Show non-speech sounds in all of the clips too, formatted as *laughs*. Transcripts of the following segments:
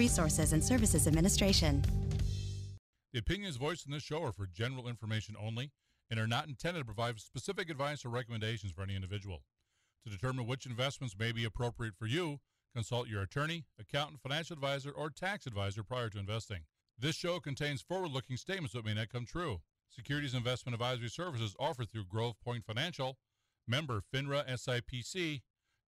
Resources and Services Administration. The opinions voiced in this show are for general information only and are not intended to provide specific advice or recommendations for any individual. To determine which investments may be appropriate for you, consult your attorney, accountant, financial advisor, or tax advisor prior to investing. This show contains forward looking statements that may not come true. Securities investment advisory services offered through Grove Point Financial, member FINRA SIPC.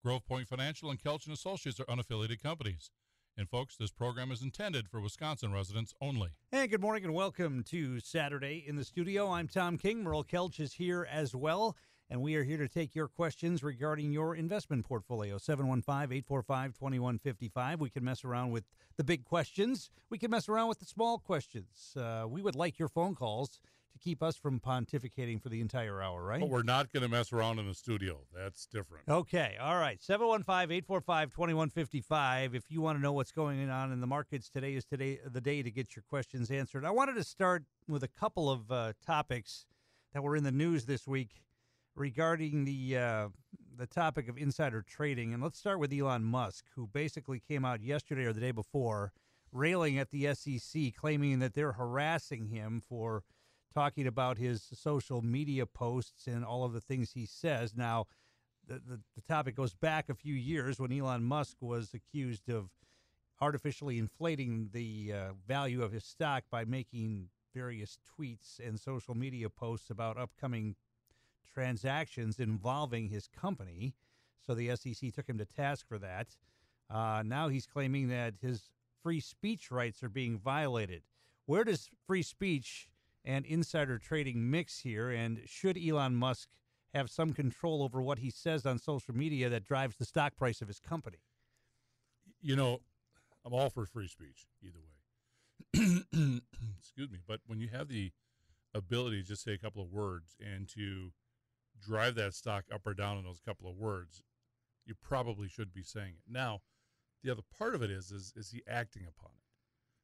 Grove Point Financial and Kelch and Associates are unaffiliated companies. And folks, this program is intended for Wisconsin residents only. And good morning and welcome to Saturday in the studio. I'm Tom King. Merle Kelch is here as well. And we are here to take your questions regarding your investment portfolio. 715 845 2155. We can mess around with the big questions. We can mess around with the small questions. Uh, we would like your phone calls to keep us from pontificating for the entire hour, right? But we're not going to mess around in the studio. That's different. Okay. All right. 715 845 2155. If you want to know what's going on in the markets, today is today the day to get your questions answered. I wanted to start with a couple of uh, topics that were in the news this week regarding the uh, the topic of insider trading. And let's start with Elon Musk, who basically came out yesterday or the day before railing at the SEC, claiming that they're harassing him for talking about his social media posts and all of the things he says. Now, the, the, the topic goes back a few years when Elon Musk was accused of artificially inflating the uh, value of his stock by making various tweets and social media posts about upcoming transactions involving his company. So the SEC took him to task for that. Uh, now he's claiming that his free speech rights are being violated. Where does free speech and insider trading mix here? And should Elon Musk have some control over what he says on social media that drives the stock price of his company? You know, I'm all for free speech either way. *clears throat* Excuse me. But when you have the ability to just say a couple of words and to drive that stock up or down in those couple of words, you probably should be saying it. Now, the other part of it is is is he acting upon it?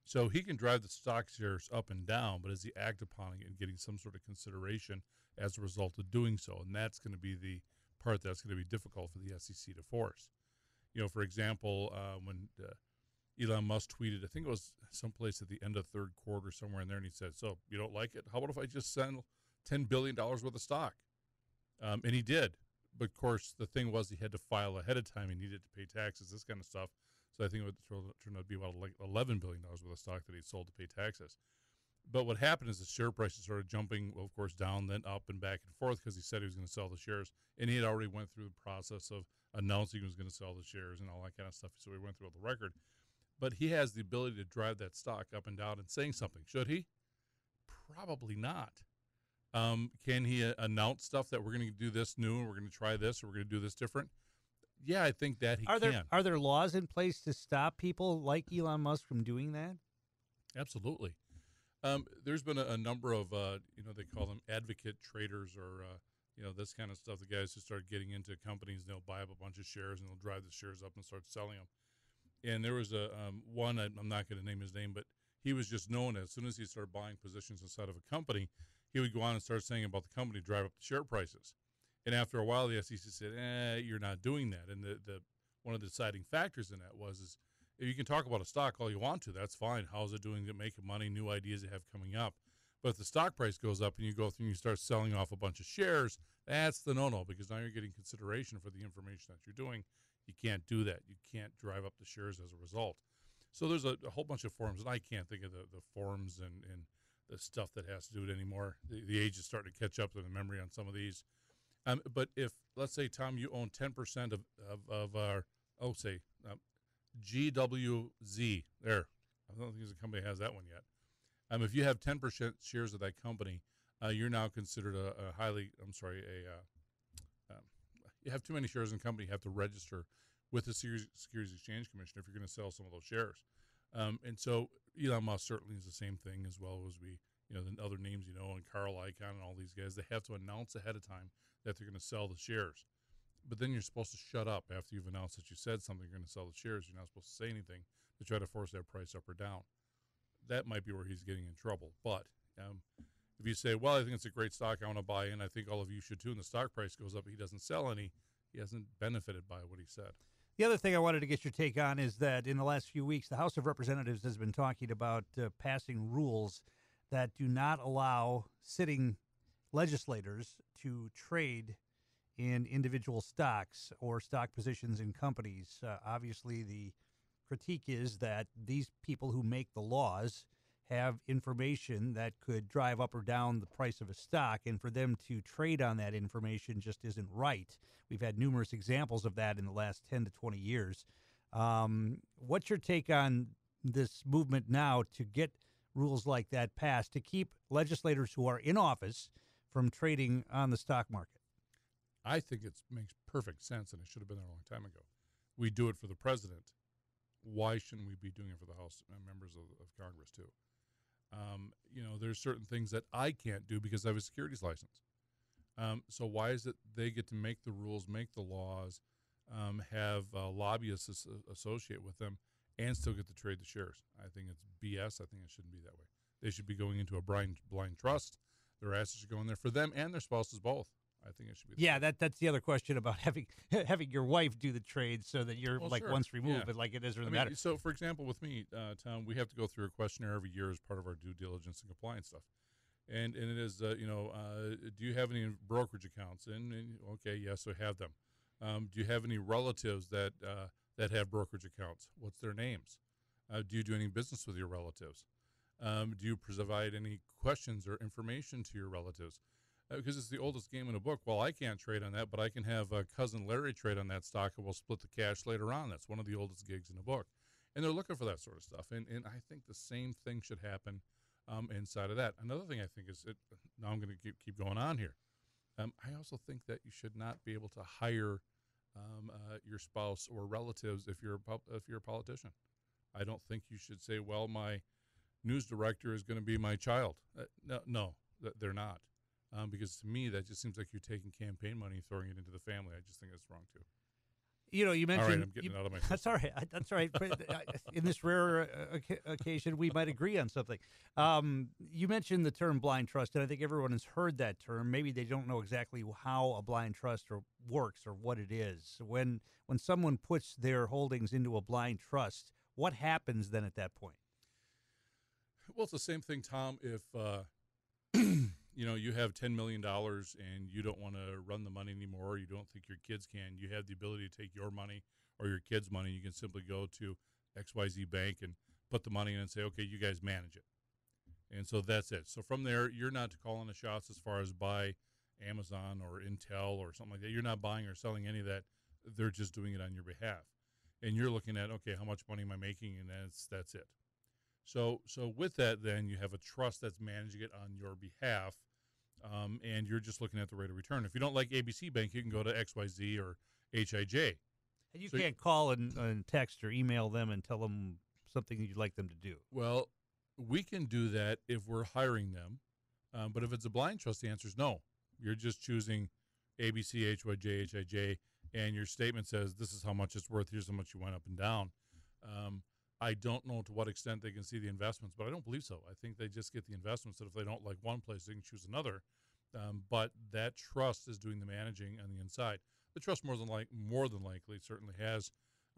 So he can drive the stock shares up and down, but is he act upon it and getting some sort of consideration as a result of doing so? And that's going to be the part that's going to be difficult for the SEC to force. You know, for example, uh, when uh, Elon Musk tweeted, I think it was someplace at the end of third quarter, somewhere in there, and he said, "So you don't like it? How about if I just send ten billion dollars worth of stock?" Um, and he did. But of course, the thing was he had to file ahead of time. He needed to pay taxes, this kind of stuff. So I think it would turn out to be about like $11 billion worth of stock that he sold to pay taxes. But what happened is the share prices started jumping, well, of course, down, then up and back and forth because he said he was going to sell the shares. And he had already went through the process of announcing he was going to sell the shares and all that kind of stuff. So he went through all the record. But he has the ability to drive that stock up and down and saying something. Should he? Probably not. Um, can he uh, announce stuff that we're going to do this new and we're going to try this or we're going to do this different? Yeah, I think that he are can. there are there laws in place to stop people like Elon Musk from doing that? Absolutely. Um, there's been a, a number of uh, you know they call them advocate traders or uh, you know this kind of stuff. The guys who start getting into companies, they'll buy up a bunch of shares and they'll drive the shares up and start selling them. And there was a um, one I'm not going to name his name, but he was just known as soon as he started buying positions inside of a company, he would go on and start saying about the company drive up the share prices. And after a while, the SEC said, "Eh, you're not doing that." And the, the one of the deciding factors in that was is if you can talk about a stock all you want to, that's fine. How's it doing to make money? New ideas they have coming up. But if the stock price goes up and you go through and you start selling off a bunch of shares, that's the no-no because now you're getting consideration for the information that you're doing. You can't do that. You can't drive up the shares as a result. So there's a, a whole bunch of forms, and I can't think of the, the forms and, and the stuff that has to do it anymore. The, the age is starting to catch up to the memory on some of these. Um, but if let's say Tom, you own ten percent of, of of our oh say um, GWZ there. I don't think the company has that one yet. Um, if you have ten percent shares of that company, uh, you're now considered a, a highly I'm sorry a uh, um, you have too many shares in the company. You have to register with the Securities Exchange Commission if you're going to sell some of those shares. Um, and so Elon Musk certainly is the same thing as well as we, you know, the other names you know, and Carl Icahn and all these guys. They have to announce ahead of time that they're going to sell the shares. But then you're supposed to shut up after you've announced that you said something. You're going to sell the shares. You're not supposed to say anything to try to force that price up or down. That might be where he's getting in trouble. But um, if you say, "Well, I think it's a great stock. I want to buy in. I think all of you should too," and the stock price goes up, he doesn't sell any. He hasn't benefited by what he said. The other thing I wanted to get your take on is that in the last few weeks, the House of Representatives has been talking about uh, passing rules that do not allow sitting legislators to trade in individual stocks or stock positions in companies. Uh, obviously, the critique is that these people who make the laws have information that could drive up or down the price of a stock, and for them to trade on that information just isn't right. We've had numerous examples of that in the last 10 to 20 years. Um, what's your take on this movement now to get rules like that passed to keep legislators who are in office from trading on the stock market? I think it makes perfect sense, and it should have been there a long time ago. We do it for the president. Why shouldn't we be doing it for the House uh, members of, of Congress too? Um, you know, there's certain things that I can't do because I have a securities license. Um, so why is it they get to make the rules, make the laws, um, have uh, lobbyists as- associate with them, and still get to trade the shares? I think it's BS. I think it shouldn't be that way. They should be going into a blind blind trust. Their assets go in there for them and their spouses both. I think it should be. Yeah, same. that that's the other question about *laughs* having having your wife do the trade so that you're Well, like sure. once removed, Yeah. but like it doesn't I mean, matter. So, for example, with me, uh, Tom, we have to go through a questionnaire every year as part of our due diligence and compliance stuff. And and it is, uh, you know, uh, do you have any brokerage accounts? And, and okay, yes, I have them. Um, do you have any relatives that uh, that have brokerage accounts? What's their names? Uh, do you do any business with your relatives? Um, do you provide any questions or information to your relatives? Because it's the oldest game in the book. Well, I can't trade on that, but I can have uh, cousin Larry trade on that stock, and we'll split the cash later on. That's one of the oldest gigs in the book, and they're looking for that sort of stuff. And and I think the same thing should happen um, inside of that. Another thing I think is it. Now I'm going to keep keep going on here. Um, I also think that you should not be able to hire um, uh, your spouse or relatives if you're a if you're a politician. I don't think you should say, "Well, my news director is going to be my child." Uh, no, no, they're not. Um, because to me, that just seems like you're taking campaign money and throwing it into the family. I just think that's wrong too. You know, you mentioned. right, I'm getting you- out of my *laughs* That's all right. That's all right. Uh, In this rare uh, occasion, we might agree on something. Um, you mentioned the term blind trust, and I think everyone has heard that term. Maybe they don't know exactly how a blind trust or works or what it is. When when someone puts their holdings into a blind trust, what happens then at that point? Well, it's the same thing, Tom. If uh, *clears throat* you know you have ten million dollars and you don't want to run the money anymore, or you don't think your kids can, you have the ability to take your money or your kids' money. You can simply go to XYZ Bank and put the money in and say, "Okay, you guys manage it." And so that's it. So from there, you're not calling the shots as far as buy Amazon or Intel or something like that. You're not buying or selling any of that. They're just doing it on your behalf. And you're looking at, okay, how much money am I making? And that's that's it. So, so with that, then you have a trust that's managing it on your behalf, um, and you're just looking at the rate of return. If you don't like ABC Bank, you can go to XYZ or HIJ. And you So can't call and, and text or email them and tell them something you'd like them to do. Well, we can do that if we're hiring them, um, but if it's a blind trust, the answer is no. You're just choosing ABC, HYJ, HIJ, and your statement says this is how much it's worth. Here's how much you went up and down. Um, I don't know to what extent they can see the investments, but I don't believe so. I think they just get the investments. That if they don't like one place, they can choose another. Um, but that trust is doing the managing on the inside. The trust more than like more than likely certainly has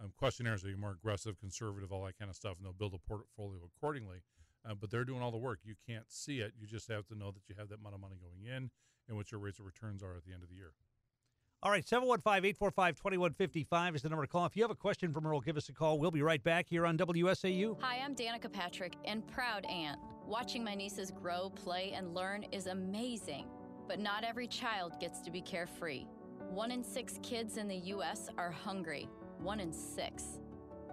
um, questionnaires. That are more aggressive, conservative, all that kind of stuff, and they'll build a portfolio accordingly. Uh, but they're doing all the work. You can't see it. You just have to know that you have that amount of money going in and what your rates of returns are at the end of the year. All right, 715 845 2155 is the number to call. If you have a question for Merle, give us a call. We'll be right back here on WSAU. Hi, I'm Danica Patrick and proud aunt. Watching my nieces grow, play, and learn is amazing. But not every child gets to be carefree. One in six kids in the U.S. are hungry. One in six.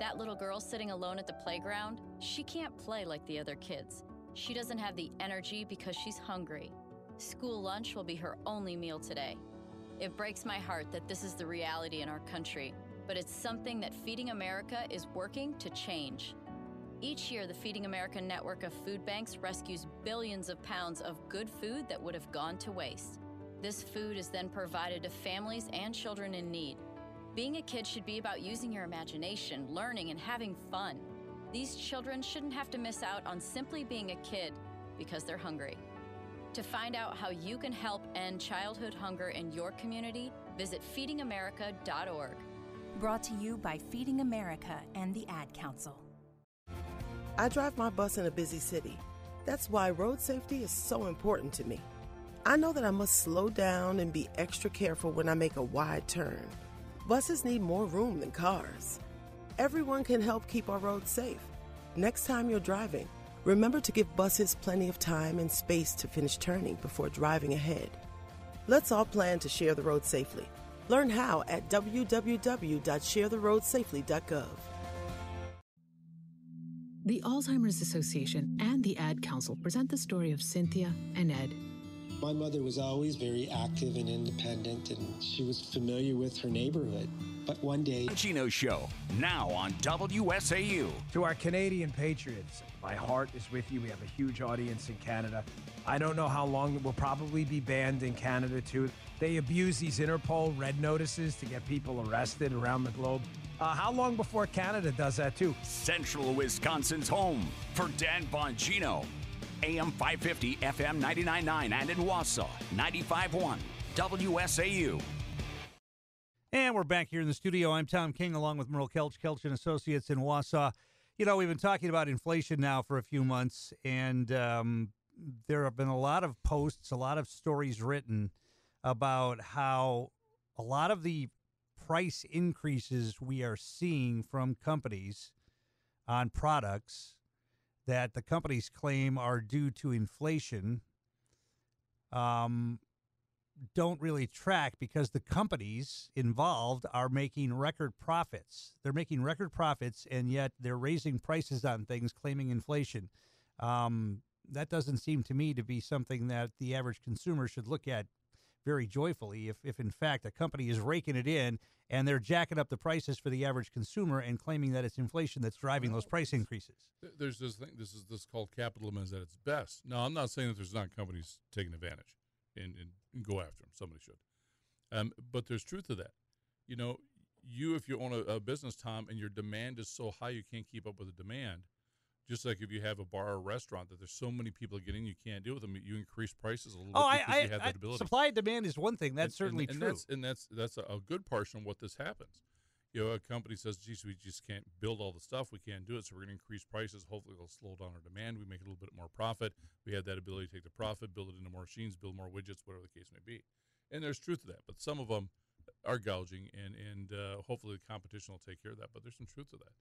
That little girl sitting alone at the playground, she can't play like the other kids. She doesn't have the energy because she's hungry. School lunch will be her only meal today. It breaks my heart that this is the reality in our country, but it's something that Feeding America is working to change. Each year, the Feeding America network of food banks rescues billions of pounds of good food that would have gone to waste. This food is then provided to families and children in need. Being a kid should be about using your imagination, learning, and having fun. These children shouldn't have to miss out on simply being a kid because they're hungry. To find out how you can help end childhood hunger in your community, visit feedingamerica.org. Brought to you by Feeding America and the Ad Council. I drive my bus in a busy city. That's why road safety is so important to me. I know that I must slow down and be extra careful when I make a wide turn. Buses need more room than cars. Everyone can help keep our roads safe. Next time you're driving, remember to give buses plenty of time and space to finish turning before driving ahead. Let's all plan to share the road safely. Learn how at www.sharetheroadsafely.gov. The Alzheimer's Association and the Ad Council present the story of Cynthia and Ed. My mother was always very active and independent, and she was familiar with her neighborhood. But one day, Chino Show, now on WSAU. To our Canadian patriots, my heart is with you. We have a huge audience in Canada. I don't know how long it will probably be banned in Canada, too. They abuse these Interpol red notices to get people arrested around the globe. Uh, how long before Canada does that, too? Central Wisconsin's home for Dan Bongino. AM 550, FM 99.9, and in Wausau, 95.1, WSAU. And we're back here in the studio. I'm Tom King along with Merle Kelch, Kelch and Associates in Wausau. You know, we've been talking about inflation now for a few months, and um, there have been a lot of posts, a lot of stories written about how a lot of the price increases we are seeing from companies on products that the companies claim are due to inflation um, don't really track because the companies involved are making record profits. They're making record profits, and yet they're raising prices on things, claiming inflation. Um, that doesn't seem to me to be something that the average consumer should look at very joyfully if, if in fact a company is raking it in and they're jacking up the prices for the average consumer and claiming that it's inflation that's driving those price increases. There's this thing. This is this called capitalism is at its best. Now, I'm not saying that there's not companies taking advantage and, and, and go after them. Somebody should, um, but there's truth to that. You know, you if you own a, a business, Tom, and your demand is so high you can't keep up with the demand. Just like if you have a bar or restaurant that there's so many people getting, you can't deal with them. You increase prices a little Oh, bit because I, you have that ability. supply and demand is one thing. That's And- certainly and, and true. That's, and that's that's a, a good portion of what this happens. You know, a company says, "Geez, we just can't build all the stuff. We can't do it, so we're going to increase prices. Hopefully, it'll slow down our demand. We make a little bit more profit. We have that ability to take the profit, build it into more machines, build more widgets, whatever the case may be." And there's truth to that, but some of them are gouging, and and uh, hopefully the competition will take care of that. But there's some truth to that.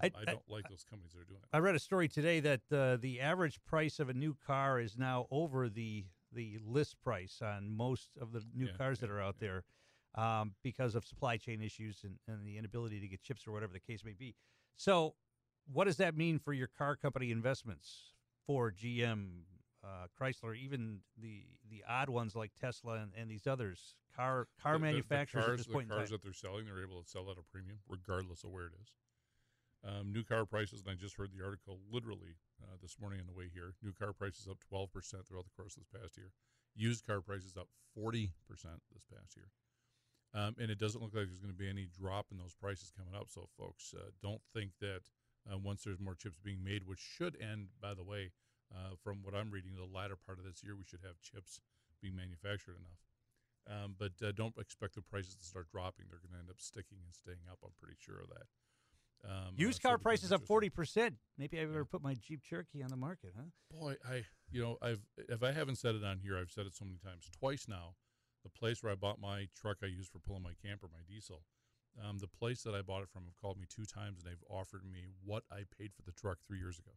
I- I, I- don't like those companies that are doing it. I read a story today that uh, the average price of a new car is now over the the list price on most of the new Yeah, cars that are out yeah. there um, because of supply chain issues and, and the inability to get chips or whatever the case may be. So, what does that mean for your car company investments? Ford, GM, uh, Chrysler, even the the odd ones like Tesla and, and these others, car car The- the- the manufacturers cars, at this the point in cars that they're selling, they're able to sell at a premium, regardless of where it is. Um, new car prices, and I just heard the article literally uh, this morning on the way here. New car prices up 12% throughout the course of this past year. Used car prices up 40% this past year. Um, and it doesn't look like there's going to be any drop in those prices coming up. So, folks, uh, don't think that uh, once there's more chips being made, which should end, by the way, uh, from what I'm reading, the latter part of this year, we should have chips being manufactured enough. Um, but uh, don't expect the prices to start dropping. They're going to end up sticking and staying up. I'm pretty sure of that. Um, uh, Used car prices up forty percent. Maybe I better put my Jeep Cherokee on the market, huh? Boy, I you know I've if I haven't said it on here, I've said it so many times. Twice now, the place where I bought my truck I use for pulling my camper, my diesel. Um, the place that I bought it from have called me two times and they've offered me what I paid for the truck three years ago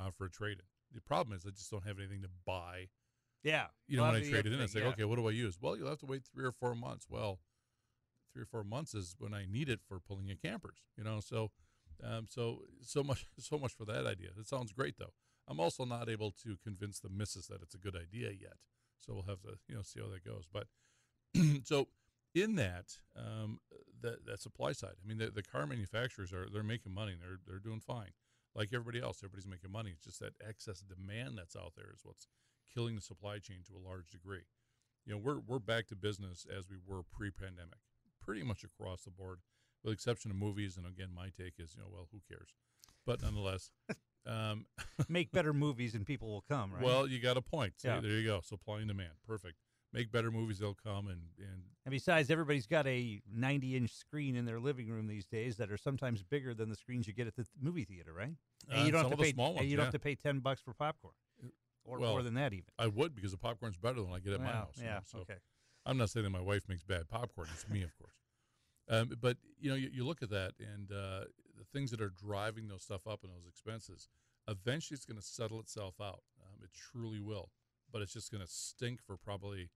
uh, for a trade in. The problem is I just don't have anything to buy. Yeah, You know, when I trade it in, it's like, yeah. okay, what do I use? Well, you'll have to wait three or four months. Well, three or four months is when I need it for pulling in campers. You know, so um, so so much *laughs* so much for that idea. It sounds great though. I'm also not able to convince the missus that it's a good idea yet. So we'll have to you know see how that goes. But *clears throat* so in that um, that that supply side, I mean the, the car manufacturers are they're making money. They're they're doing fine. Like everybody else, everybody's making money. It's just that excess demand that's out there is what's killing the supply chain to a large degree. You know, we're we're back to business as we were pre-pandemic, pretty much across the board, with the exception of movies. And again, my take is, you know, well, who cares? But nonetheless, *laughs* um, *laughs* Make better movies and people will come, right? well, you got a point. See, Yeah. There you go. Supply and demand. Perfect. make better movies, they'll come and and And besides, everybody's got a 90 inch screen in their living room these days that are sometimes bigger than the screens you get at the th- movie theater, right? And Uh, you don't have to pay. ones, you don't yeah. have to pay 10 bucks for popcorn, or well, more than that even. I would because the popcorn's better than I get at my Well, house. you know, yeah, so okay. I'm not saying that my wife makes bad popcorn. It's me, of course. Um, but you know, you, you look at that and uh, the things that are driving those stuff up and those expenses. Eventually, it's going to settle itself out. Um, it truly will. But it's just going to stink for probably,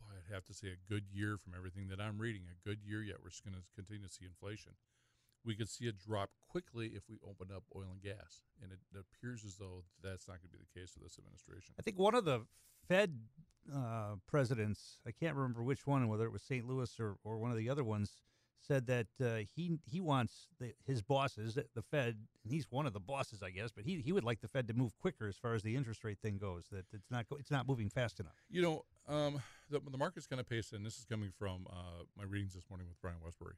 boy, I'd have to say a good year from everything that I'm reading. A good year yet. We're just going to continue to see inflation. We could see it drop quickly if we open up oil and gas, and it appears as though that's not going to be the case with this administration. I think one of the Fed uh, presidents, I can't remember which one, whether it was St. Louis or, or one of the other ones, said that uh, he he wants the, his bosses, the- the Fed, and he's one of the bosses, I guess, but he, he would like the Fed to move quicker as far as the interest rate thing goes. That it's not it's not moving fast enough. You know, um, the, the market's kind of paced, and this is coming from uh, my readings this morning with Brian Wesbury.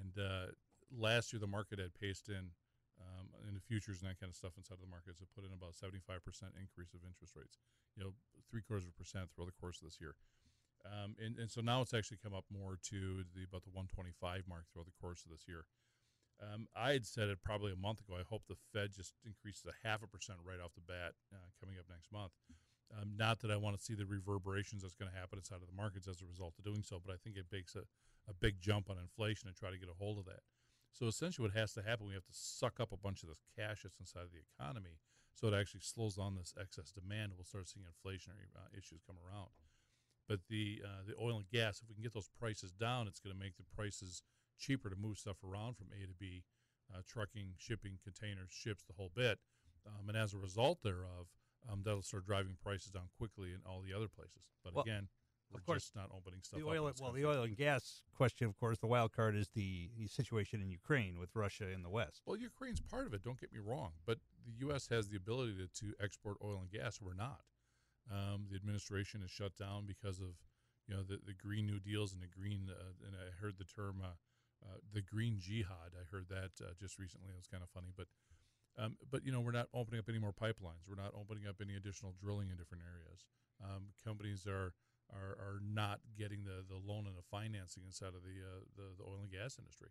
And uh, last year, the market had paced in um, in the futures and that kind of stuff inside of the markets. It put in about seventy five percent increase of interest rates. You know, three quarters of a percent throughout the course of this year. Um, and, and so now it's actually come up more to the about the 125 mark throughout the course of this year. Um, I had said it probably a month ago. I hope the Fed just increases a half a percent right off the bat uh, coming up next month. Um, not that I want to see the reverberations that's going to happen inside of the markets as a result of doing so, but I think it makes a, a big jump on inflation and try to get a hold of that. So essentially, what has to happen, we have to suck up a bunch of this cash that's inside of the economy, so it actually slows down this excess demand. and We'll start seeing inflationary uh, issues come around. But the uh, the oil and gas, if we can get those prices down, it's going to make the prices cheaper to move stuff around from A to B, uh, trucking, shipping, containers, ships, the whole bit. Um, and as a result thereof, um, that'll start driving prices down quickly in all the other places. But Well, again, we're of course, just not opening stuff The oil, well, country. the oil and gas question, of course, the wild card is the, the situation in Ukraine with Russia in the West. Well, Ukraine's part of it. Don't get me wrong, but the U.S. has the ability to, to export oil and gas. We're not. Um, the administration is shut down because of you know the, the Green New Deals and the green. Uh, and I heard the term uh, uh, the Green Jihad. I heard that uh, just recently. It was kind of funny, but um, but you know we're not opening up any more pipelines. We're not opening up any additional drilling in different areas. Um, companies are. Are, are not getting the, the loan and the financing inside of the, uh, the the oil and gas industry,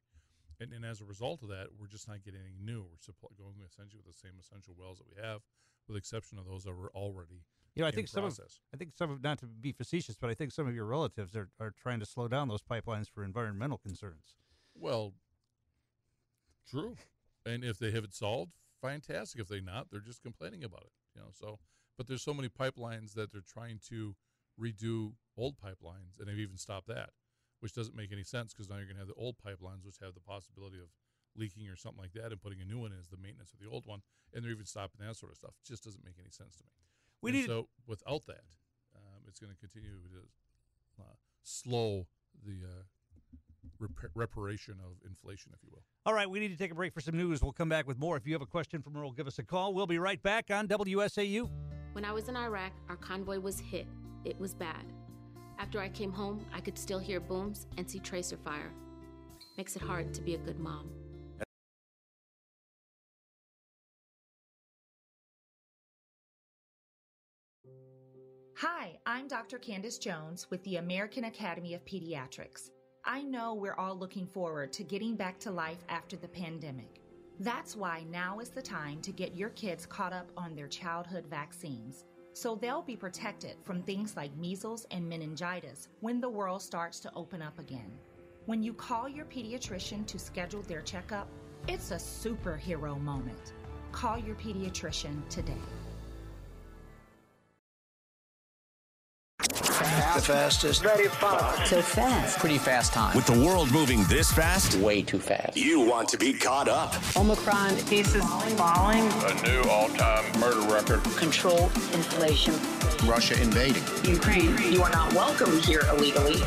and, and as a result of that, we're just not getting anything new. We're supply, going essentially with the same essential wells that we have, with the exception of those that were already You know, I in think some of process. I think some of not to be facetious, but I think some of your relatives are, are trying to slow down those pipelines for environmental concerns. Well, true. And if they have it solved, fantastic. If they not, they're just complaining about it. You know, so but there's so many pipelines that they're trying to redo old pipelines, and they've even stopped that, which doesn't make any sense because now you're going to have the old pipelines, which have the possibility of leaking or something like that, and putting a new one in as the maintenance of the old one, and they're even stopping that sort of stuff. It just doesn't make any sense to me. We And need- so without that, um, it's going to continue to uh, slow the uh, rep- reparation of inflation, if you will. All right, we need to take a break for some news. We'll come back with more. If you have a question for Merle, give us a call. We'll be right back on WSAU. When I was in Iraq, our convoy was hit. It was bad. After I came home, I could still hear booms and see tracer fire. Makes it hard to be a good mom. Hi, I'm Dr. Candace Jones with the American Academy of Pediatrics. I know we're all looking forward to getting back to life after the pandemic. That's why now is the time to get your kids caught up on their childhood vaccines so they'll be protected from things like measles and meningitis when the world starts to open up again. When you call your pediatrician to schedule their checkup, it's a superhero moment. Call your pediatrician today. The fastest. Very fast. So fast. Pretty fast time. With the world moving this fast, Way too fast. you want to be caught up. Omicron cases falling. A new all-time murder record. Control inflation. Russia invading. Ukraine. You are not welcome here illegally.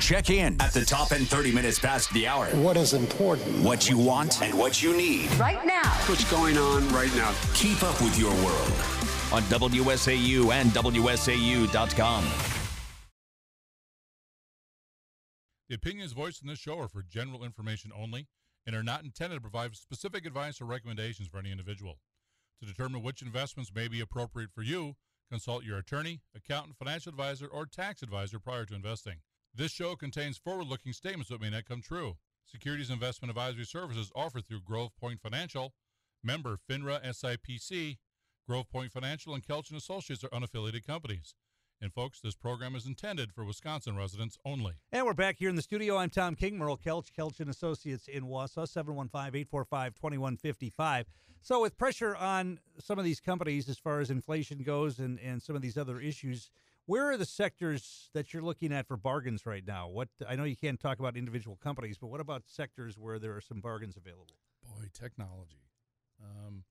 Check in at the top end 30 minutes past the hour. What is important? What you want and what you need. Right now. What's going on right now? Keep up with your world on WSAU and WSAU.com. The opinions voiced in this show are for general information only and are not intended to provide specific advice or recommendations for any individual. To determine which investments may be appropriate for you, Consult your attorney, accountant, financial advisor, or tax advisor prior to investing. This show contains forward looking statements that may not come true. Securities investment advisory services offered through Grove Point Financial, member FINRA SIPC. Grove Point Financial and Kelch and Associates are unaffiliated companies. And folks, this program is intended for Wisconsin residents only. And we're back here in the studio. I'm Tom King, Merle Kelch, Kelch and Associates in Wausau, 715-845-2155. So with pressure on some of these companies as far as inflation goes and, and some of these other issues, where are the sectors that you're looking at for bargains right now? What I know you can't talk about individual companies, but what about sectors where there are some bargains available? Boy, technology. Um,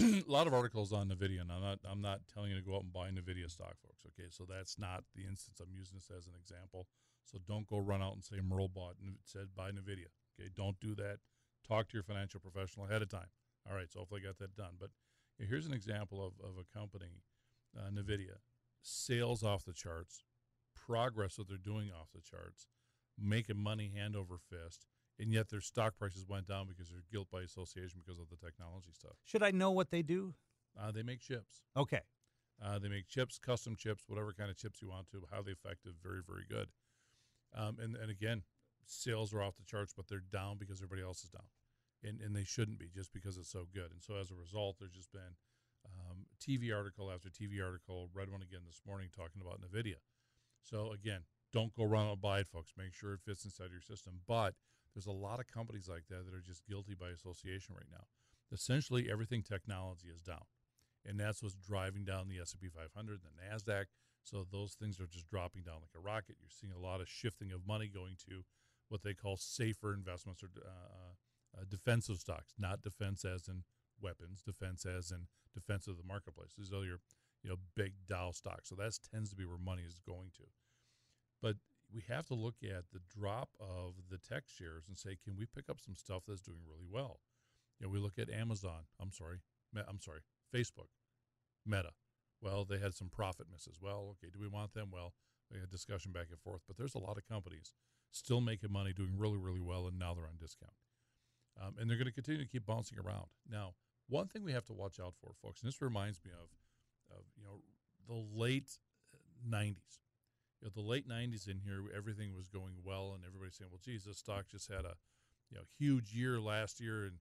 a *clears throat* lot of articles on Nvidia, and I'm not I'm not telling you to go out and buy Nvidia stock, folks. Okay, so that's not the instance. I'm using this as an example. So don't go run out and say Merle bought and said buy Nvidia. Okay, don't do that. Talk to your financial professional ahead of time. All right, so hopefully I got that done. But here's an example of, of a company, uh, Nvidia, sales off the charts, progress that they're doing off the charts, making money hand over fist and yet their stock prices went down because they're guilt by association because of the technology stuff. Should I know what they do? Uh, they make chips. Okay. Uh, they make chips, custom chips, whatever kind of chips you want to. Highly effective, very, very good. Um, and and again, sales are off the charts, but they're down because everybody else is down, and and they shouldn't be just because it's so good. And so as a result, there's just been um, TV article after TV article. Read one again this morning talking about Nvidia. So again, don't go run and buy it, folks. Make sure it fits inside your system, but there's a lot of companies like that that are just guilty by association right now. Essentially, everything technology is down, and that's what's driving down the S&P 500, the Nasdaq. So those things are just dropping down like a rocket. You're seeing a lot of shifting of money going to what they call safer investments or uh, uh, defensive stocks, not defense as in weapons, defense as in defense of the marketplace. These are your you know big Dow stocks. So that tends to be where money is going to. But we have to look at the drop of the tech shares and say, can we pick up some stuff that's doing really well? You know, we look at Amazon. I'm sorry, I'm sorry, Facebook, Meta. Well, they had some profit misses. Well, okay, do we want them? Well, we had discussion back and forth, but there's a lot of companies still making money, doing really, really well, and now they're on discount. Um, and they're going to continue to keep bouncing around. Now, one thing we have to watch out for, folks, and this reminds me of, of you know, the late 90s you know, the late 90s in here, everything was going well, and everybody's saying, well, geez, this stock just had a you know huge year last year, and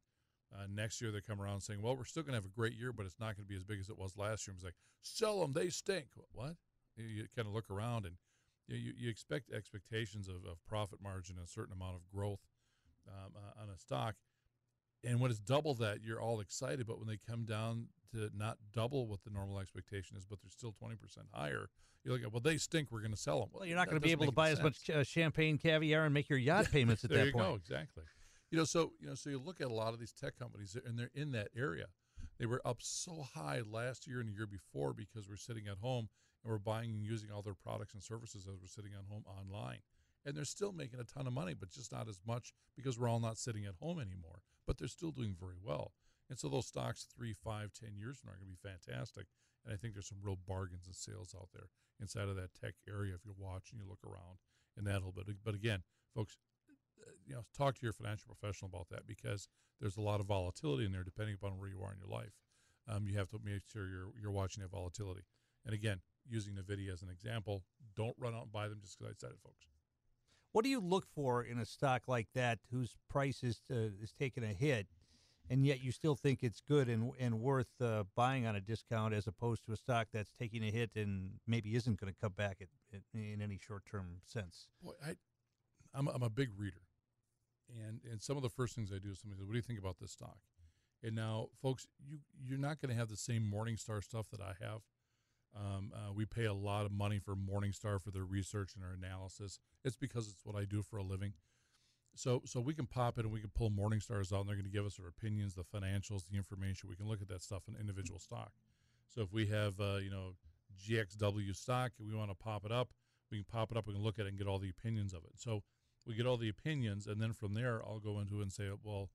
uh, next year they come around saying, well, we're still going to have a great year, but it's not going to be as big as it was last year. It's like, sell them, they stink. What? You, you kind of look around and you, you, you, expect expectations of, of profit margin and a certain amount of growth um, uh, on a stock. And when it's double that, you're all excited. But when they come down to not double what the normal expectation is, but they're still 20% higher, you're like, well, they stink. We're going to sell them. Well, you're not going to be able to buy as much uh, champagne caviar and make your yacht *laughs* payments at there that you point. Go, exactly. You know, so you know, so you look at a lot of these tech companies, and they're in that area. They were up so high last year and the year before because we're sitting at home and we're buying and using all their products and services as we're sitting at home online. And they're still making a ton of money, but just not as much because we're all not sitting at home anymore. But they're still doing very well. And so those stocks three, five, ten years from now are going to be fantastic. And I think there's some real bargains and sales out there inside of that tech area if you watch and you look around and that little bit. But again, folks, uh, you know, talk to your financial professional about that because there's a lot of volatility in there depending upon where you are in your life. Um, you have to make sure you're you're watching that volatility. And again, using Nvidia as an example, don't run out and buy them just because I said it, folks. What do you look for in a stock like that whose price is uh, is taking a hit? and yet you still think it's good and and worth uh, buying on a discount as opposed to a stock that's taking a hit and maybe isn't going to come back at, at, in any short term sense. I, I'm I'm a big reader, and and some of the first things I do is somebody says, "What do you think about this stock?" And now, folks, you you're not going to have the same Morningstar stuff that I have. Um, uh, we pay a lot of money for Morningstar for their research and our analysis. It's because it's what I do for a living. So so we can pop it and we can pull Morningstars out and they're going to give us their opinions, the financials, the information. We can look at that stuff in individual stock. So if we have uh, you know GXW stock and we want to pop it up, we can pop it up. We can look at it and get all the opinions of it. So we get all the opinions, and then from there, I'll go into it and say, well,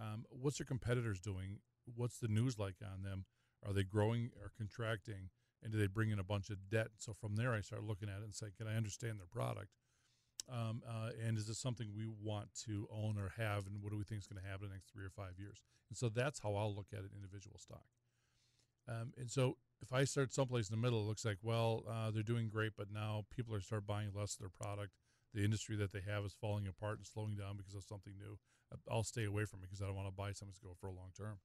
um, what's their competitors doing? What's the news like on them? Are they growing or contracting? And do they bring in a bunch of debt? So from there, I start looking at it and say, can I understand their product? Um, uh, and is this something we want to own or have? And what do we think is going to happen in the next three or five years? And so that's how I'll look at an individual stock. Um, and so if I start someplace in the middle, it looks like, well, uh, they're doing great, but now people are start buying less of their product. The industry that they have is falling apart and slowing down because of something new. I'll stay away from it because I don't want to buy something to go for a long term.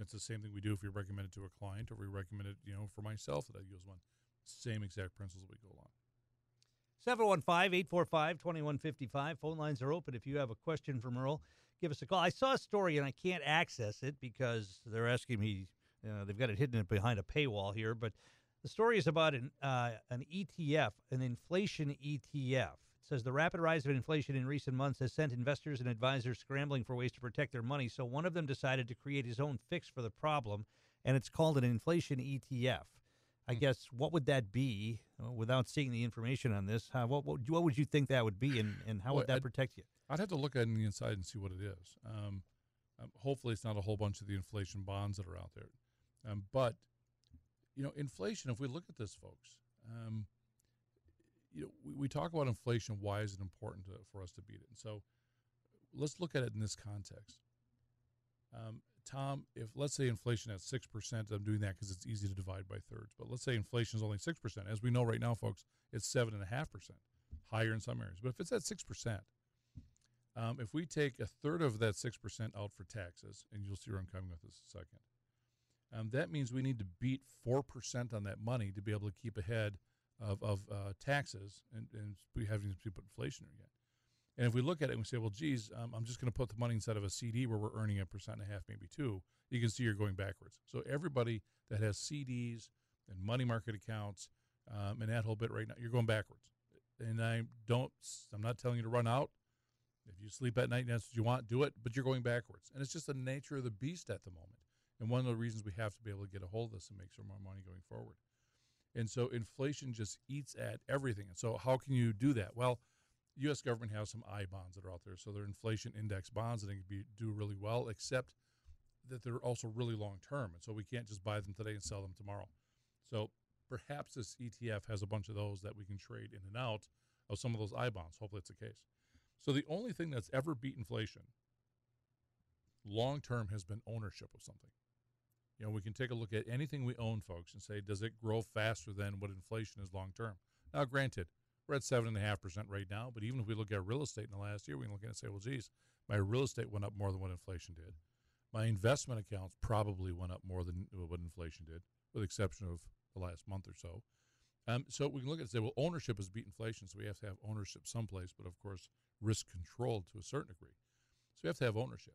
It's the same thing we do if we recommend it to a client or we recommend it, you know, for myself that I use one. Same exact principles we go along. 715 845 2155. Phone lines are open. If you have a question for Merle, give us a call. I saw a story and I can't access it because they're asking me, uh, they've got it hidden behind a paywall here, but the story is about an, uh, an ETF, an inflation ETF. Says the rapid rise of inflation in recent months has sent investors and advisors scrambling for ways to protect their money. So one of them decided to create his own fix for the problem, and it's called an inflation ETF. I guess what would that be uh, without seeing the information on this? How, what, what what would you think that would be, and, and how Well, would that I'd- protect you? I'd have to look at it on the inside and see what it is. Um, um, hopefully, it's not a whole bunch of the inflation bonds that are out there. Um, but you know, inflation. If we look at this, folks, um, you know, we, we talk about inflation. Why is it important to, for us to beat it? And so, let's look at it in this context. Um, Tom, if let's say inflation at six percent, I'm doing that because it's easy to divide by thirds. But let's say inflation is only six percent. As we know right now, folks, it's seven and a half percent, higher in some areas. But if it's at six percent, um, if we take a third of that 6% out for taxes, and you'll see where I'm coming with this in a second, um, that means we need to beat 4% on that money to be able to keep ahead of, of uh, taxes and, and we having to put inflation again. And if we look at it and we say, well, geez, um, I'm just going to put the money inside of a CD where we're earning a percent and a half, maybe two, you can see you're going backwards. So everybody that has CDs and money market accounts um, and that whole bit right now, you're going backwards. And I don't, I'm not telling you to run out. If you sleep at night and that's what you want, do it, but you're going backwards. And it's just the nature of the beast at the moment. And one of the reasons we have to be able to get a hold of this and make some more money going forward. And so inflation just eats at everything. And so how can you do that? Well, U.S. government has some I bonds that are out there. So they're inflation index bonds that can be, do really well, except that they're also really long term. And so we can't just buy them today and sell them tomorrow. So perhaps this ETF has a bunch of those that we can trade in and out of some of those I bonds. Hopefully it's the case. So the only thing that's ever beat inflation long term has been ownership of something. You know, we can take a look at anything we own, folks, and say, does it grow faster than what inflation is long term? Now, granted, we're at seven and a half percent right now, but even if we look at real estate in the last year, we can look at and say, well, geez, my real estate went up more than what inflation did. My investment accounts probably went up more than what inflation did, with the exception of the last month or so. Um, so we can look at it and say, well, ownership has beat inflation, so we have to have ownership someplace, but of course, risk controlled to a certain degree. So we have to have ownership.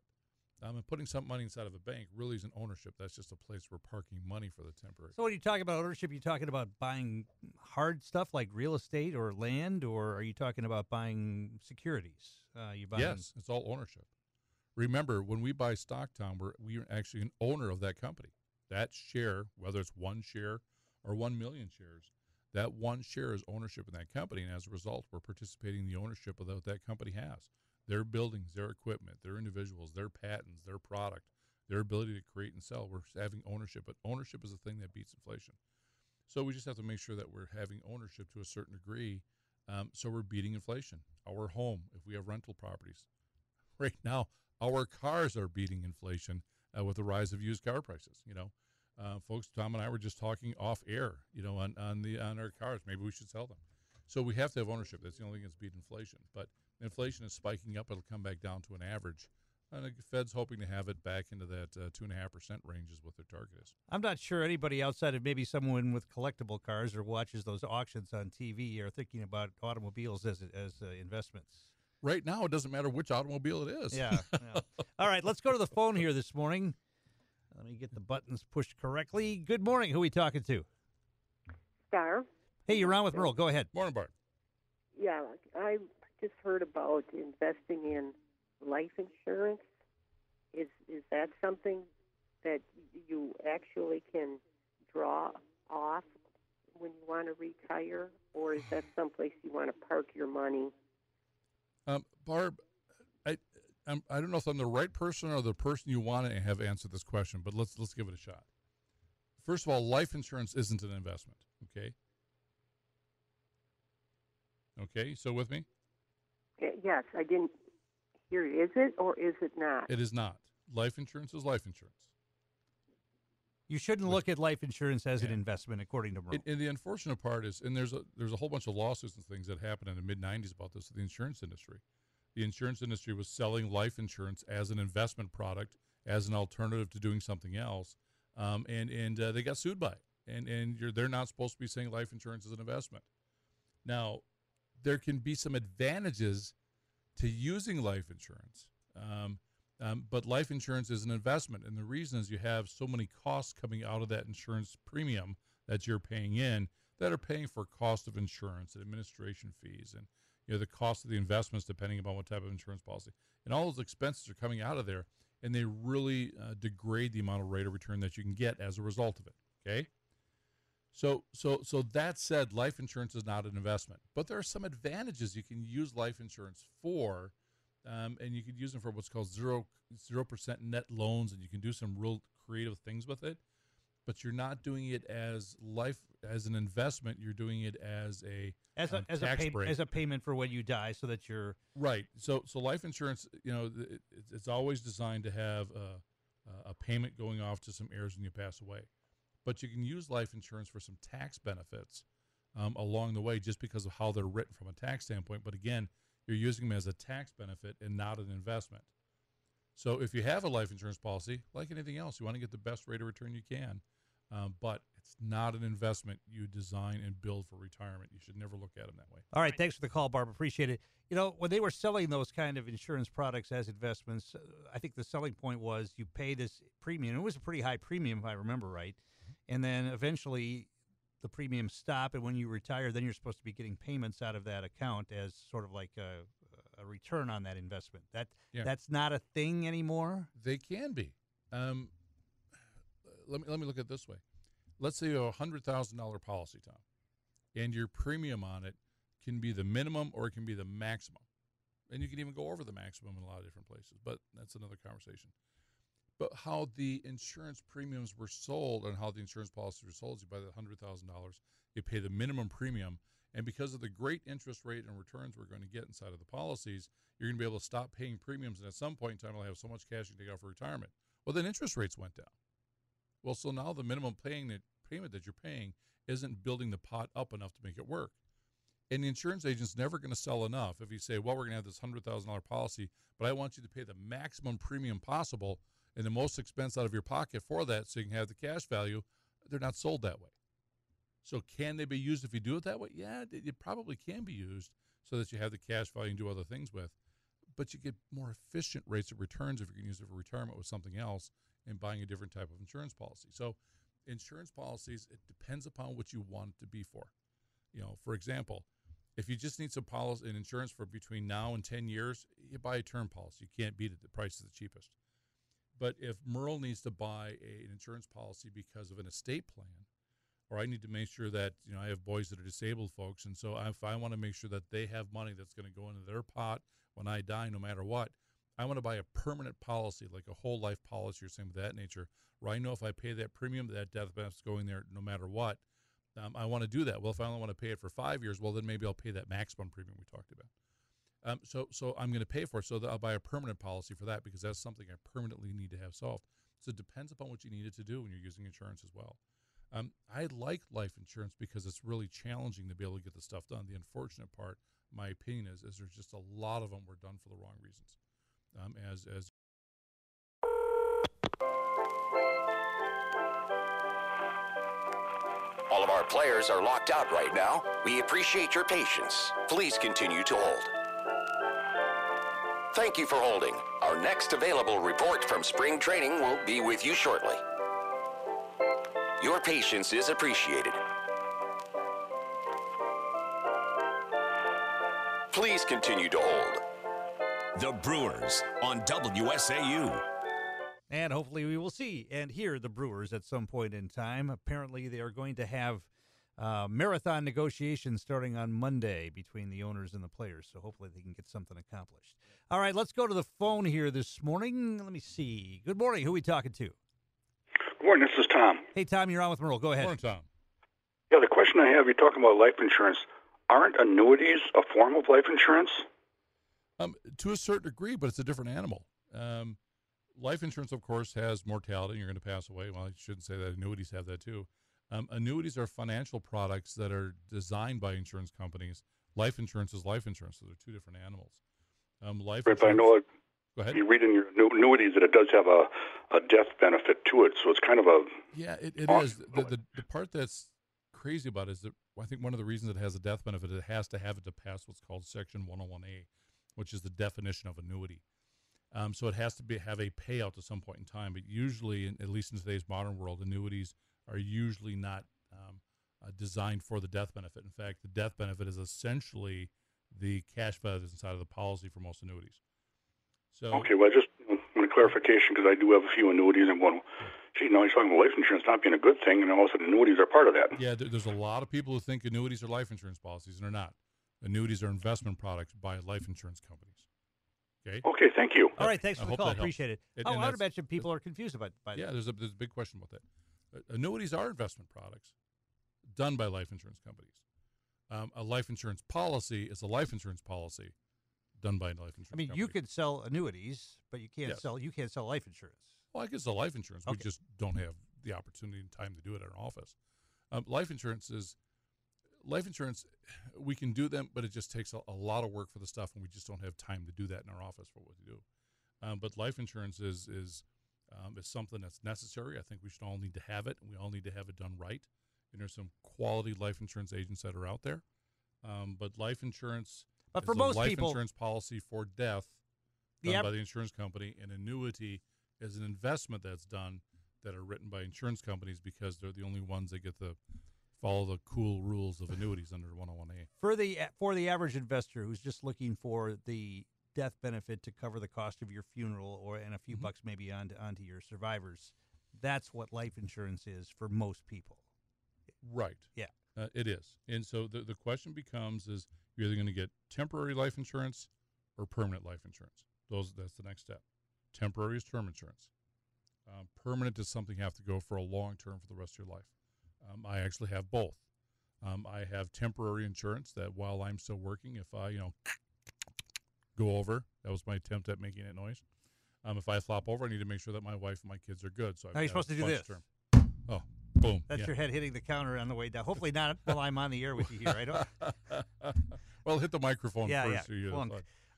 Um, and putting some money inside of a bank really isn't ownership. That's just a place we're parking money for the temporary. So when you talk about ownership, you talking about buying hard stuff like real estate or land, or are you talking about buying securities? Uh, you buying yes, it's all ownership. Remember, when we buy stock, Tom, we're we're actually an owner of that company. That share, whether it's one share or one million shares, that one share is ownership in that company, and as a result, we're participating in the ownership of what that company has. Their buildings, their equipment, their individuals, their patents, their product, their ability to create and sell. We're having ownership, but ownership is the thing that beats inflation. So we just have to make sure that we're having ownership to a certain degree. Um, so we're beating inflation. Our home, if we have rental properties, *laughs* right now, our cars are beating inflation uh, with the rise of used car prices. You know, uh, folks, Tom and I were just talking off air. You know, on on the on our cars, maybe we should sell them. So we have to have ownership. That's the only thing that's beat inflation. But inflation is spiking up. It'll come back down to an average. And the Fed's hoping to have it back into that uh, two and a half percent range is what their target is. I'm not sure anybody outside of maybe someone with collectible cars or watches those auctions on TV are thinking about automobiles as as uh, investments. Right now, it doesn't matter which automobile it is. Yeah. yeah. *laughs* All right, let's go to the phone here this morning. Let me get the buttons pushed correctly. Good morning. Who are we talking to? Star. Hey, you're on with Merle. Go ahead. Morning, Bart. Yeah, I just heard about investing in life insurance. Is is that something that you actually can draw off when you want to retire, or is that someplace you want to park your money? Um, Barb, I I'm, I don't know if I'm the right person or the person you want to have answered this question, but let's let's give it a shot. First of all, life insurance isn't an investment. Okay. Okay, so with me? Y- Yes, I didn't hear. you. Is it or is it not? It is not. Life insurance is life insurance. You shouldn't look at life insurance as an investment, according to Merle. And, and the unfortunate part is, and there's a there's a whole bunch of lawsuits and things that happened in the mid '90s about this in the insurance industry. The insurance industry was selling life insurance as an investment product, as an alternative to doing something else, um, and and uh, they got sued by it. And and you're, they're not supposed to be saying life insurance is an investment. Now, there can be some advantages to using life insurance. Um, um, but life insurance is an investment, and the reason is you have so many costs coming out of that insurance premium that you're paying in that are paying for cost of insurance and administration fees, and you know the cost of the investments depending upon what type of insurance policy, and all those expenses are coming out of there, and they really uh, degrade the amount of rate of return that you can get as a result of it. Okay. So, so, so that said, life insurance is not an investment, but there are some advantages you can use life insurance for um, and you could use them for what's called zero zero percent net loans, and you can do some real creative things with it. But you're not doing it as life as an investment. You're doing it as a as a um, as a pay, break. as a payment for when you die, so that you're Right. So so life insurance, you know, it, it's always designed to have a, a payment going off to some heirs when you pass away, but you can use life insurance for some tax benefits um, along the way, just because of how they're written from a tax standpoint. But again, you're using them as a tax benefit and not an investment. So if you have a life insurance policy, like anything else, you want to get the best rate of return you can, um, but it's not an investment you design and build for retirement. You should never look at them that way. All right, thanks for the call, Barb. Appreciate it. You know, when they were selling those kind of insurance products as investments, uh, I think the selling point was you pay this premium. It was a pretty high premium, if I remember right. And then eventually the premiums stop, and when you retire, then you're supposed to be getting payments out of that account as sort of like a, a return on that investment. That Yeah. that's not a thing anymore. They can be. Um, let me let me look at it this way. Let's say you have a hundred thousand dollar policy, Tom, and your premium on it can be the minimum or it can be the maximum, and you can even go over the maximum in a lot of different places. But that's another conversation. But how the insurance premiums were sold and how the insurance policies were sold, you buy the hundred thousand dollars, you pay the minimum premium, and because of the great interest rate and returns we're going to get inside of the policies, you're going to be able to stop paying premiums, and at some point in time, you'll have so much cash you can take out for retirement. Well, then interest rates went down. Well, so now the minimum paying that payment that you're paying isn't building the pot up enough to make it work. And the insurance agent's never going to sell enough if you say, well, we're going to have this hundred thousand dollar policy, but I want you to pay the maximum premium possible and the most expense out of your pocket for that, so you can have the cash value. They're not sold that way. So can they be used if you do it that way? Yeah, it, probably can be used so that you have the cash value and do other things with. But you get more efficient rates of returns if you can use it for retirement with something else and buying a different type of insurance policy. So insurance policies, it depends upon what you want it to be for. You know, for example, if you just need some policy and insurance for between now and 10 years, you buy a term policy. You can't beat it. The price is the cheapest. But if Merle needs to buy a, an insurance policy because of an estate plan, or I need to make sure that you know I have boys that are disabled folks, and so if I want to make sure that they have money that's going to go into their pot when I die, no matter what, I want to buy a permanent policy, like a whole life policy or something of that nature, where I know if I pay that premium, that death benefit's going there no matter what. Um, I want to do that. Well, if I only want to pay it for five years, well, then maybe I'll pay that maximum premium we talked about. Um, so, so I'm going to pay for it. So I'll buy a permanent policy for that because that's something I permanently need to have solved. So it depends upon what you need it to do when you're using insurance as well. Um, I like life insurance because it's really challenging to be able to get the stuff done. The unfortunate part, my opinion is, is there's just a lot of them were done for the wrong reasons. Um, as as All of our players are locked out right now. We appreciate your patience. Please continue to hold. Thank you for holding. Our next available report from spring training will be with you shortly. Your patience is appreciated. Please continue to hold. The Brewers on WSAU. And hopefully we will see and hear the Brewers at some point in time. Apparently, they are going to have uh, marathon negotiations starting on Monday between the owners and the players. So hopefully they can get something accomplished. All right, let's go to the phone here this morning. Let me see. Good morning. Who are we talking to? Good morning. This is Tom. Hey, Tom, you're on with Merle. Go ahead. Morning, Tom. Yeah, the question I have, you're talking about life insurance. Aren't annuities a form of life insurance? Um, to a certain degree, but it's a different animal. Um, life insurance, of course, has mortality. You're going to pass away. Well, I shouldn't say that. Annuities have that too. Um, annuities are financial products that are designed by insurance companies. Life insurance is life insurance, so they're two different animals. Um, life but I know it, Go ahead. you read in your annuities that it does have a, a death benefit to it, so it's kind of a Yeah, it, it Awesome. is. The, the the part that's crazy about it is that I think one of the reasons it has a death benefit, it has to have it to pass what's called Section 101A, which is the definition of annuity. Um, so it has to be have a payout at some point in time. But usually, at least in today's modern world, annuities are usually not um, uh, designed for the death benefit. In fact, the death benefit is essentially the cash value that's inside of the policy for most annuities. So okay. Well, I just want a clarification because I do have a few annuities and one. Gee, now he's talking about life insurance not being a good thing, and all of a sudden annuities are part of that. Yeah, there's a lot of people who think annuities are life insurance policies, and they're not. Annuities are investment products by life insurance companies. Okay. Okay, thank you. All right, thanks I for the call. that. Appreciate it. And- oh, and I would imagine people are confused about by Yeah, that. there's a there's a big question about that. Annuities are investment products done by life insurance companies. Um, a life insurance policy is a life insurance policy done by a life insurance. Company. I mean, company. you could sell annuities, but you can't Yes. sell you can't sell life insurance. Well, I could sell life insurance. We just don't have the opportunity and time to do it at our office. Um, life insurance is life insurance. We can do them, but it just takes a, a lot of work for the stuff, and we just don't have time to do that in our office for what we do. Um, but life insurance is is um, is something that's necessary. I think we should all need to have it, and we all need to have it done right. And there's some quality life insurance agents that are out there. Um, but life insurance, But is for a most life people- insurance policy for death done av- by the insurance company. An annuity is an investment that's done that are written by insurance companies because they're the only ones that get to follow the cool rules of annuities under 101A. For the for the average investor who's just looking for the death benefit to cover the cost of your funeral or and a few bucks maybe onto onto your survivors, that's what life insurance is for most people. Right. Yeah. Uh, it is. And so the, the question becomes is you're either going to get temporary life insurance or permanent life insurance. Those That's the next step. Temporary is term insurance. Um, permanent is something you have to go for a long term for the rest of your life. Um, I actually have both. Um, I have temporary insurance that while I'm still working, if I, you know, go over, that was my attempt at making that noise. Um, if I flop over, I need to make sure that my wife and my kids are good. So I've How are you got supposed to do this? Term. Oh, boom. That's yeah. your head hitting the counter on the way down. Hopefully not while I'm on the air with you here. I don't. *laughs* well, hit the microphone Yeah, first. yeah, you're fine.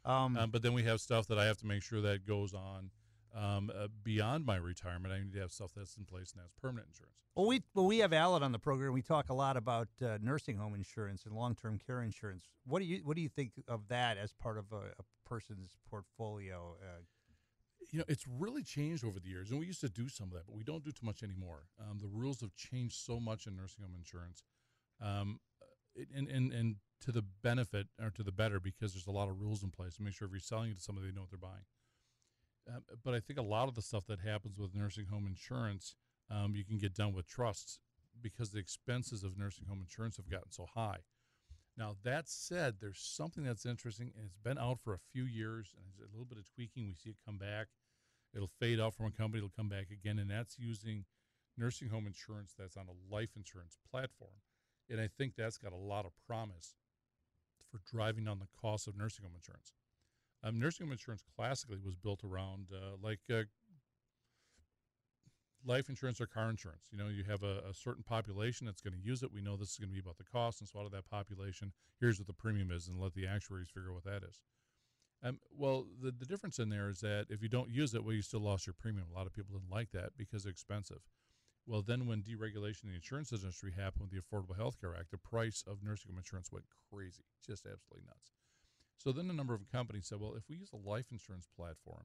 Um, Um, but then we have stuff that I have to make sure that goes on um, uh, beyond my retirement. I need to have stuff that's in place and that's permanent insurance. Well, we well we have Alan on the program. We talk a lot about uh, nursing home insurance and long term care insurance. What do you what do you think of that as part of a, a person's portfolio? Uh, You know, it's really changed over the years, and we used to do some of that, but we don't do too much anymore. Um, the rules have changed so much in nursing home insurance, um, and, and and to the benefit or to the better because there's a lot of rules in place to make sure if you're selling it to somebody, they know what they're buying. Um, but I think a lot of the stuff that happens with nursing home insurance, um, you can get done with trusts because the expenses of nursing home insurance have gotten so high. Now that said, there's something that's interesting, and it's been out for a few years, and there's a little bit of tweaking. We see it come back. It'll fade out from a company. It'll come back again, and that's using nursing home insurance that's on a life insurance platform. And I think that's got a lot of promise for driving down the cost of nursing home insurance. Um, nursing home insurance classically was built around uh, like uh, life insurance or car insurance. You know, you have a, a certain population that's going to use it. We know this is going to be about the cost, and so out of that population, here's what the premium is, and let the actuaries figure out what that is. Um, well, the, the difference in there is that if you don't use it, well, you still lost your premium. A lot of people didn't like that because it's expensive. Well, then when deregulation in the insurance industry happened with the Affordable Health Care Act, the price of nursing home insurance went crazy, just absolutely nuts. So then a number of companies said, well, if we use a life insurance platform,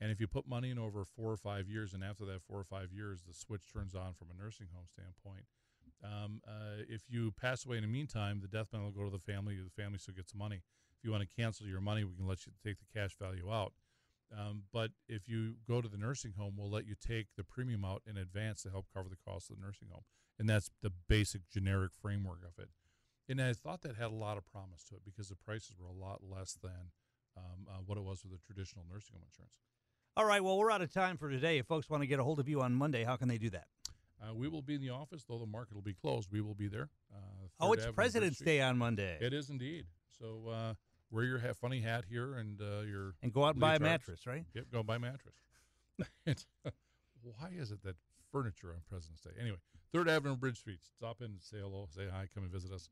and if you put money in over four or five years, and after that four or five years, the switch turns on from a nursing home standpoint, um, uh, if you pass away in the meantime, the death benefit will go to the family. The family still gets money. If you want to cancel your money, we can let you take the cash value out. Um, but if you go to the nursing home, we'll let you take the premium out in advance to help cover the cost of the nursing home. And that's the basic generic framework of it. And I thought that had a lot of promise to it because the prices were a lot less than um, uh, what it was with the traditional nursing home insurance. all right. Well, we're out of time for today. If folks want to get a hold of you on Monday, how can they do that? Uh, we will be in the office, though the market will be closed. We will be there. Uh, Oh, it's Avenue, President's. Day on Monday. It is indeed. So uh, wear your ha- funny hat here and uh, your And go out and buy a mattress, right? Yep, go buy a mattress. *laughs* Why is it that furniture on President's Day? Anyway, Third Avenue, Bridge Street. Stop in, say hello, say hi, come and visit us.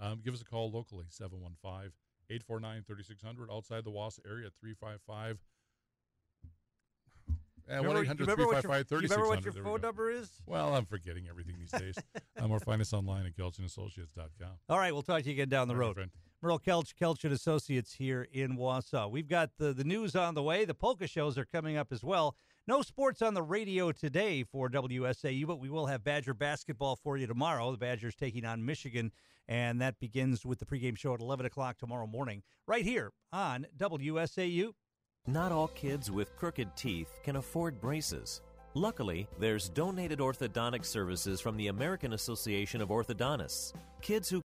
Um, give us a call locally, 715 849 3600. Outside the Wausau area, 355 uh, Remember- 1 800 remember what your- 355 you remember what your 3600. There we phone number is? Well, I'm forgetting everything these days. um, *laughs* or find us online at kelchassociates.com. All right, we'll talk to you again down the All right, road. friend. Merle Kelch, Kelch and Associates here in Wausau. We've got the, the news on the way. The polka shows are coming up as well. No sports on the radio today for WSAU, but we will have Badger basketball for you tomorrow. The Badgers taking on Michigan, and that begins with the pregame show at 11 o'clock tomorrow morning, right here on WSAU. Not all kids with crooked teeth can afford braces. Luckily, there's donated orthodontic services from the American Association of Orthodontists. Kids who